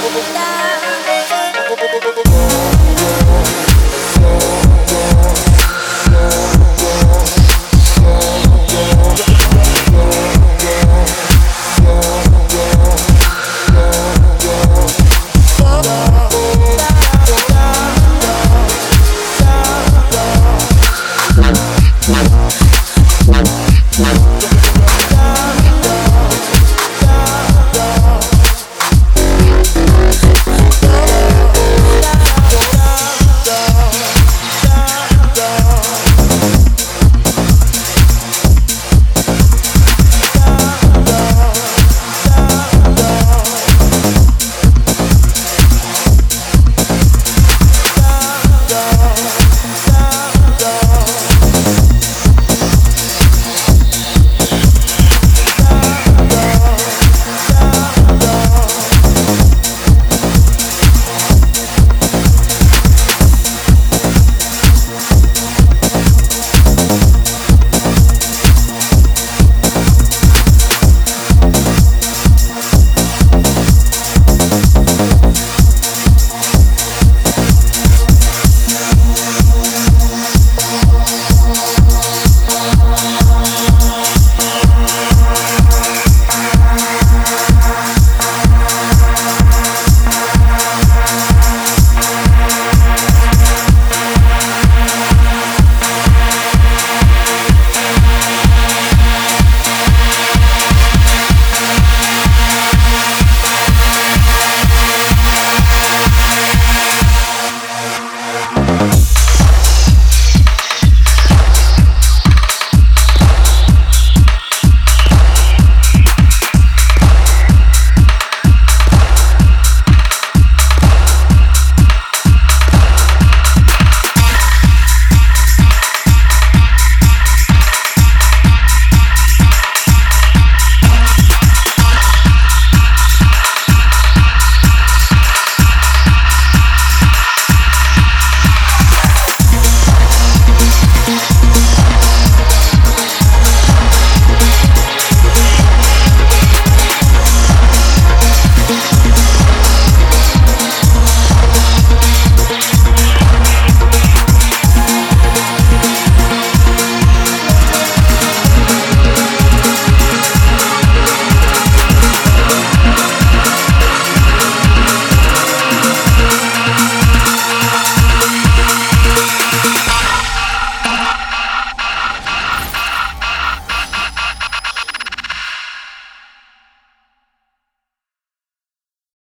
Yeah. love.